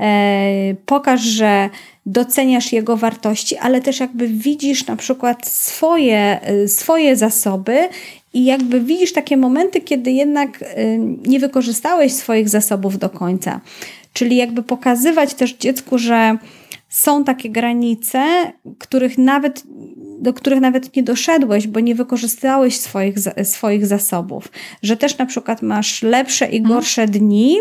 E, pokaż, że doceniasz jego wartości, ale też jakby widzisz na przykład swoje, y, swoje zasoby i jakby widzisz takie momenty, kiedy jednak y, nie wykorzystałeś swoich zasobów do końca. Czyli jakby pokazywać też dziecku, że są takie granice, których nawet, do których nawet nie doszedłeś, bo nie wykorzystałeś swoich, swoich zasobów. Że też na przykład masz lepsze i mhm. gorsze dni,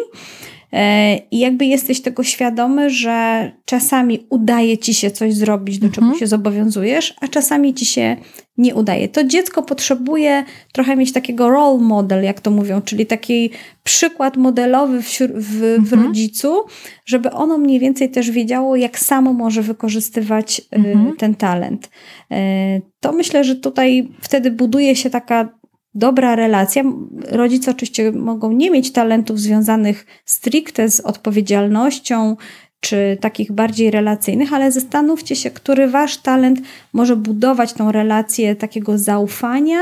I jakby jesteś tego świadomy, że czasami udaje ci się coś zrobić, do mhm. czego się zobowiązujesz, a czasami ci się nie udaje. To dziecko potrzebuje trochę mieć takiego role model, jak to mówią, czyli taki przykład modelowy w, w, mhm. rodzicu, żeby ono mniej więcej też wiedziało, jak samo może wykorzystywać y, mhm. ten talent. E, to myślę, że tutaj wtedy buduje się taka dobra relacja. Rodzice oczywiście mogą nie mieć talentów związanych stricte z odpowiedzialnością czy takich bardziej relacyjnych, ale zastanówcie się, który wasz talent może budować tą relację takiego zaufania,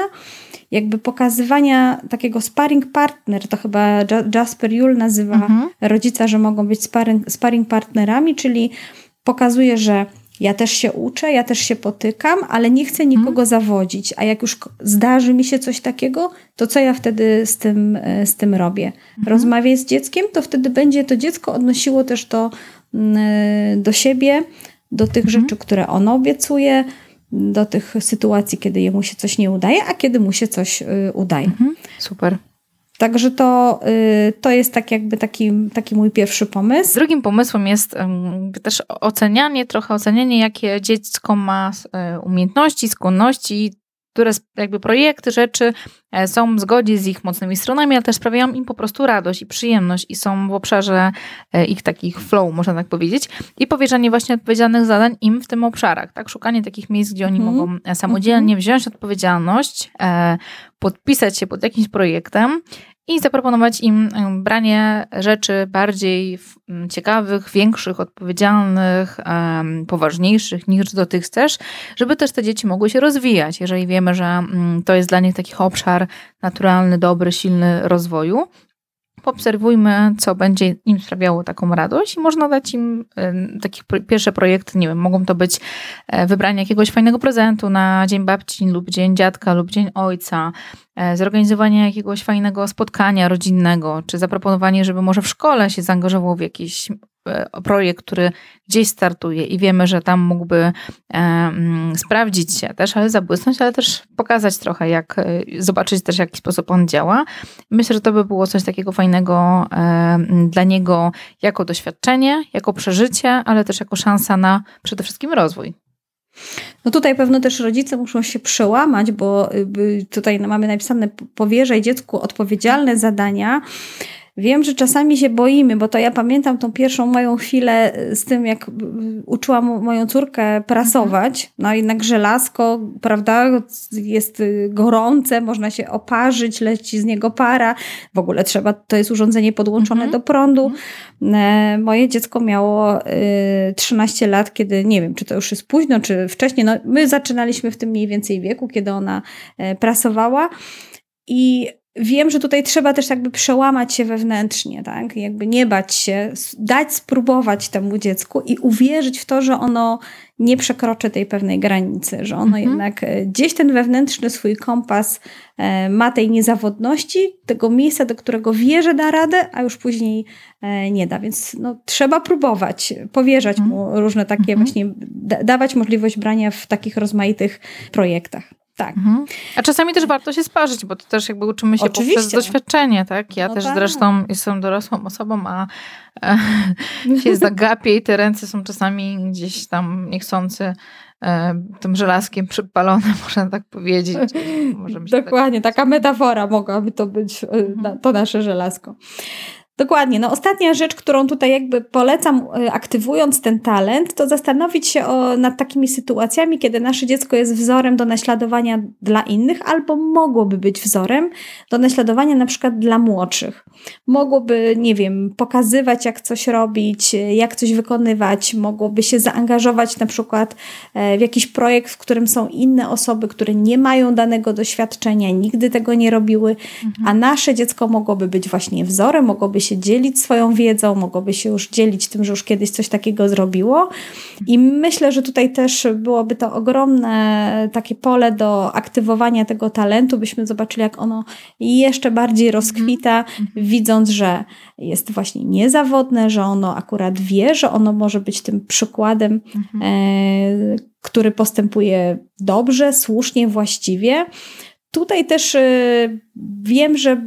jakby pokazywania takiego sparring partner, to chyba Jasper Jul nazywa mhm. rodzica, że mogą być sparring, sparring partnerami, czyli pokazuje, że ja też się uczę, ja też się potykam, ale nie chcę nikogo hmm. zawodzić. A jak już zdarzy mi się coś takiego, to co ja wtedy z tym, e, z tym robię? Hmm. Rozmawiaj z dzieckiem, to wtedy będzie to dziecko odnosiło też to mm, e, do siebie, do tych hmm. rzeczy, które ono obiecuje, do tych sytuacji, kiedy jemu się coś nie udaje, a kiedy mu się coś e, udaje. Mhm. Super. Także to, y, to jest tak jakby taki, taki mój pierwszy pomysł. Drugim pomysłem jest też ocenianie, trochę ocenianie, jakie dziecko ma e, umiejętności, skłonności, które jakby projekty, rzeczy e, są w zgodzie z ich mocnymi stronami, ale też sprawiają im po prostu radość i przyjemność i są w obszarze e, ich takich flow, można tak powiedzieć. I powierzanie właśnie odpowiedzialnych zadań im w tym obszarach, tak? Szukanie takich miejsc, gdzie oni mm. mogą samodzielnie mm -hmm. wziąć odpowiedzialność, podpisać się pod jakimś projektem i zaproponować im branie rzeczy bardziej ciekawych, większych, odpowiedzialnych, poważniejszych niż dotychczas, żeby też te dzieci mogły się rozwijać, jeżeli wiemy, że to jest dla nich taki obszar naturalny, dobry, silny rozwoju poobserwujmy, co będzie im sprawiało taką radość i można dać im takie pierwsze projekty, nie wiem, mogą to być e, wybranie jakiegoś fajnego prezentu na Dzień Babci lub Dzień Dziadka lub Dzień Ojca, e, zorganizowanie jakiegoś fajnego spotkania rodzinnego, czy zaproponowanie, żeby może w szkole się zaangażował w jakiś projekt, który gdzieś startuje i wiemy, że tam mógłby e, mm, sprawdzić się też, ale zabłysnąć, ale też pokazać trochę, jak e, zobaczyć też, w jaki sposób on działa. Myślę, że to by było coś takiego fajnego dla niego jako doświadczenie, jako przeżycie, ale też jako szansa na przede wszystkim rozwój. No tutaj pewno też rodzice muszą się przełamać, bo y, tutaj mamy napisane powierzaj dziecku odpowiedzialne zadania. Wiem, że czasami się boimy, bo to ja pamiętam tą pierwszą moją chwilę z tym, jak uczyłam moją córkę prasować. No jednak żelazko, prawda, jest gorące, można się oparzyć, leci z niego para. W ogóle trzeba, to jest urządzenie podłączone mhm. do prądu. Mhm. Moje dziecko miało 13 y, lat, kiedy nie wiem, czy to już jest późno, czy wcześniej. No, my zaczynaliśmy w tym mniej więcej wieku, kiedy ona e, prasowała. I wiem, że tutaj trzeba też jakby przełamać się wewnętrznie, tak? Jakby nie bać się, dać spróbować temu dziecku i uwierzyć w to, że ono nie przekroczy tej pewnej granicy, że ono mhm. jednak e, gdzieś ten wewnętrzny swój kompas e, ma tej niezawodności, tego miejsca, do którego wie, że da radę, a już później e, nie da. Więc no, trzeba próbować, powierzać mhm. mu różne takie mhm. właśnie, dawać możliwość brania w takich rozmaitych projektach. Tak. Mhm. A czasami też warto się sparzyć, bo to też jakby uczymy się Oczywiście. poprzez doświadczenie, tak? Ja No też tak. zresztą jestem dorosłą osobą, a e, się zagapię i te ręce są czasami gdzieś tam niechcący e, tym żelazkiem przypalone, można tak powiedzieć. Tak- Dokładnie, taka metafora mogłaby to być, na- to nasze żelazko. Dokładnie. No ostatnia rzecz, którą tutaj jakby polecam, y, aktywując ten talent, to zastanowić się o, nad takimi sytuacjami, kiedy nasze dziecko jest wzorem do naśladowania dla innych, albo mogłoby być wzorem do naśladowania na przykład dla młodszych. Mogłoby, nie wiem, pokazywać, jak coś robić, y, jak coś wykonywać, mogłoby się zaangażować na przykład e, w jakiś projekt, w którym są inne osoby, które nie mają danego doświadczenia, nigdy tego nie robiły, a nasze dziecko mogłoby być właśnie wzorem, mogłoby się dzielić swoją wiedzą, mogłoby się już dzielić tym, że już kiedyś coś takiego zrobiło. I myślę, że tutaj też byłoby to ogromne takie pole do aktywowania tego talentu, byśmy zobaczyli, jak ono jeszcze bardziej rozkwita, widząc, że jest właśnie niezawodne, że ono akurat wie, że ono może być tym przykładem, e, który postępuje dobrze, słusznie, właściwie. Tutaj też y, wiem, że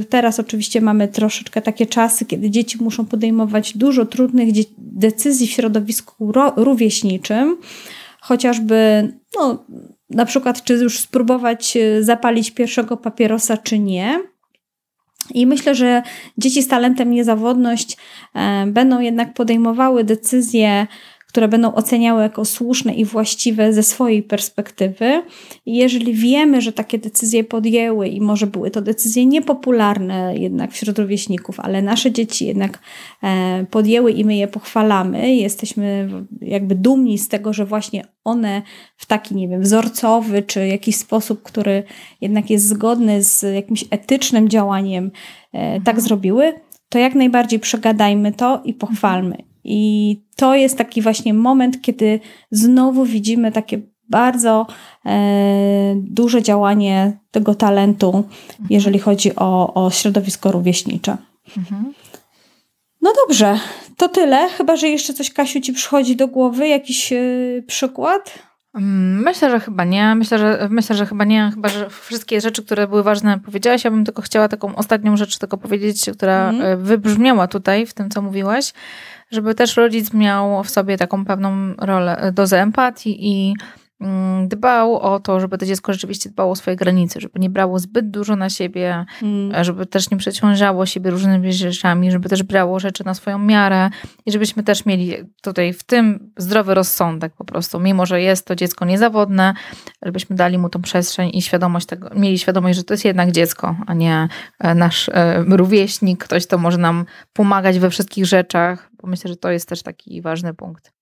y, teraz oczywiście mamy troszeczkę takie czasy, kiedy dzieci muszą podejmować dużo trudnych decyzji w środowisku ro- rówieśniczym, chociażby no, na przykład czy już spróbować y, zapalić pierwszego papierosa, czy nie. I myślę, że dzieci z talentem niezawodność e, będą jednak podejmowały decyzje, które będą oceniały jako słuszne i właściwe ze swojej perspektywy. I jeżeli wiemy, że takie decyzje podjęły i może były to decyzje niepopularne jednak wśród rówieśników, ale nasze dzieci jednak e, podjęły i my je pochwalamy, jesteśmy jakby dumni z tego, że właśnie one w taki, nie wiem, wzorcowy czy jakiś sposób, który jednak jest zgodny z jakimś etycznym działaniem, e, tak zrobiły, to jak najbardziej przegadajmy to i pochwalmy. I to jest taki właśnie moment, kiedy znowu widzimy takie bardzo e, duże działanie tego talentu, jeżeli chodzi o, o środowisko rówieśnicze. Mhm. No dobrze, to tyle. Chyba, że jeszcze coś, Kasiu, ci przychodzi do głowy, jakiś e, przykład? Mm, Myślę, że chyba nie. Myślę, że myślę, że chyba nie. Chyba, że wszystkie rzeczy, które były ważne, powiedziałaś. Ja bym tylko chciała taką ostatnią rzecz tylko powiedzieć, która Mhm. e, wybrzmiała tutaj w tym, co mówiłaś, żeby też rodzic miał w sobie taką pewną rolę, e, dozę empatii i dbał o to, żeby to dziecko rzeczywiście dbało o swoje granice, żeby nie brało zbyt dużo na siebie, Mm. żeby też nie przeciążało siebie różnymi rzeczami, żeby też brało rzeczy na swoją miarę i żebyśmy też mieli tutaj w tym zdrowy rozsądek po prostu, mimo że jest to dziecko niezawodne, żebyśmy dali mu tą przestrzeń i świadomość tego, mieli świadomość, że to jest jednak dziecko, a nie e, nasz e, rówieśnik, ktoś, kto może nam pomagać we wszystkich rzeczach, bo myślę, że to jest też taki ważny punkt.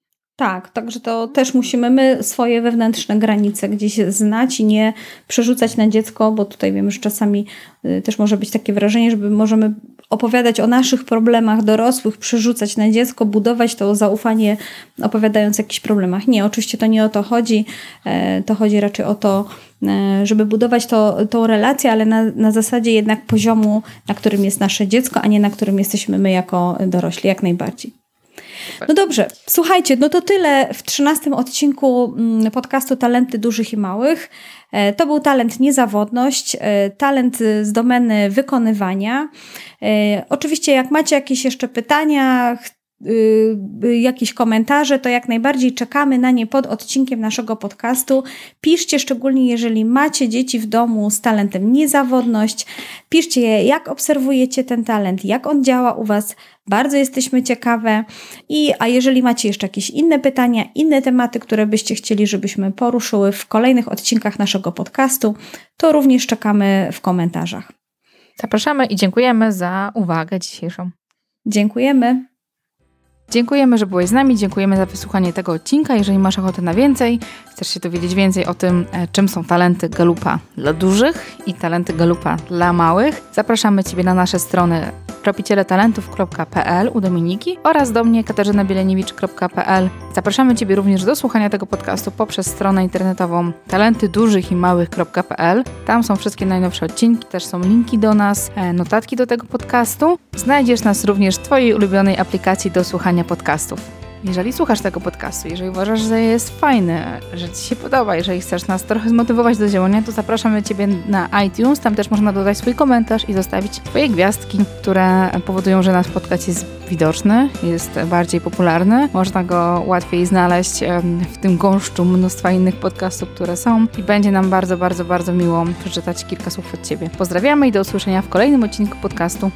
Tak, także to też musimy my swoje wewnętrzne granice gdzieś znać i nie przerzucać na dziecko, bo tutaj wiemy, że czasami y, też może być takie wrażenie, że możemy opowiadać o naszych problemach dorosłych, przerzucać na dziecko, budować to zaufanie, opowiadając o jakichś problemach. Nie, oczywiście to nie o to chodzi. E, To chodzi raczej o to, e, żeby budować to, tą relację, ale na, na zasadzie jednak poziomu, na którym jest nasze dziecko, a nie na którym jesteśmy my jako dorośli, jak najbardziej. No dobrze, słuchajcie, no to tyle w trzynastym odcinku mm, podcastu Talenty Dużych i Małych. E, To był talent niezawodność, e, talent z domeny wykonywania. E, Oczywiście, jak macie jakieś jeszcze pytania, jakieś komentarze, to jak najbardziej czekamy na nie pod odcinkiem naszego podcastu. Piszcie szczególnie, jeżeli macie dzieci w domu z talentem niezawodność. Piszcie, jak obserwujecie ten talent, jak on działa u Was. Bardzo jesteśmy ciekawe. I, a jeżeli macie jeszcze jakieś inne pytania, inne tematy, które byście chcieli, żebyśmy poruszyły w kolejnych odcinkach naszego podcastu, to również czekamy w komentarzach. Zapraszamy i dziękujemy za uwagę dzisiejszą. Dziękujemy. Dziękujemy, że byłeś z nami, dziękujemy za wysłuchanie tego odcinka. Jeżeli masz ochotę na więcej, chcesz się dowiedzieć więcej o tym, e, czym są talenty Galupa dla dużych i talenty Galupa dla małych, zapraszamy Ciebie na nasze strony tropicieletalentów.pl u Dominiki oraz do mnie katarzynabieleniewicz.pl. Zapraszamy Ciebie również do słuchania tego podcastu poprzez stronę internetową talentydużychimałych.pl. Tam są wszystkie najnowsze odcinki, też są linki do nas, e, notatki do tego podcastu. Znajdziesz nas również w Twojej ulubionej aplikacji do słuchania podcastów. Jeżeli słuchasz tego podcastu, jeżeli uważasz, że jest fajny, że Ci się podoba, jeżeli chcesz nas trochę zmotywować do działania, to zapraszamy Ciebie na iTunes. Tam też można dodać swój komentarz i zostawić swoje gwiazdki, które powodują, że nasz podcast jest widoczny, jest bardziej popularny. Można go łatwiej znaleźć w tym gąszczu mnóstwa innych podcastów, które są i będzie nam bardzo, bardzo, bardzo miło przeczytać kilka słów od Ciebie. Pozdrawiamy i do usłyszenia w kolejnym odcinku podcastu.